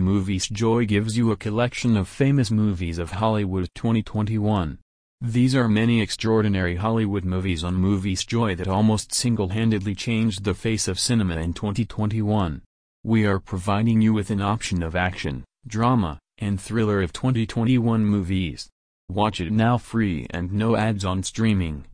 Movies Joy gives you a collection of famous movies of Hollywood 2021. These are many extraordinary Hollywood movies on Movies Joy that almost single-handedly changed the face of cinema in 2021. We are providing you with an option of action, drama, and thriller of 2021 movies. Watch it now free and no ads on streaming.